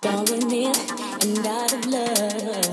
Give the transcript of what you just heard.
Falling in and out of love.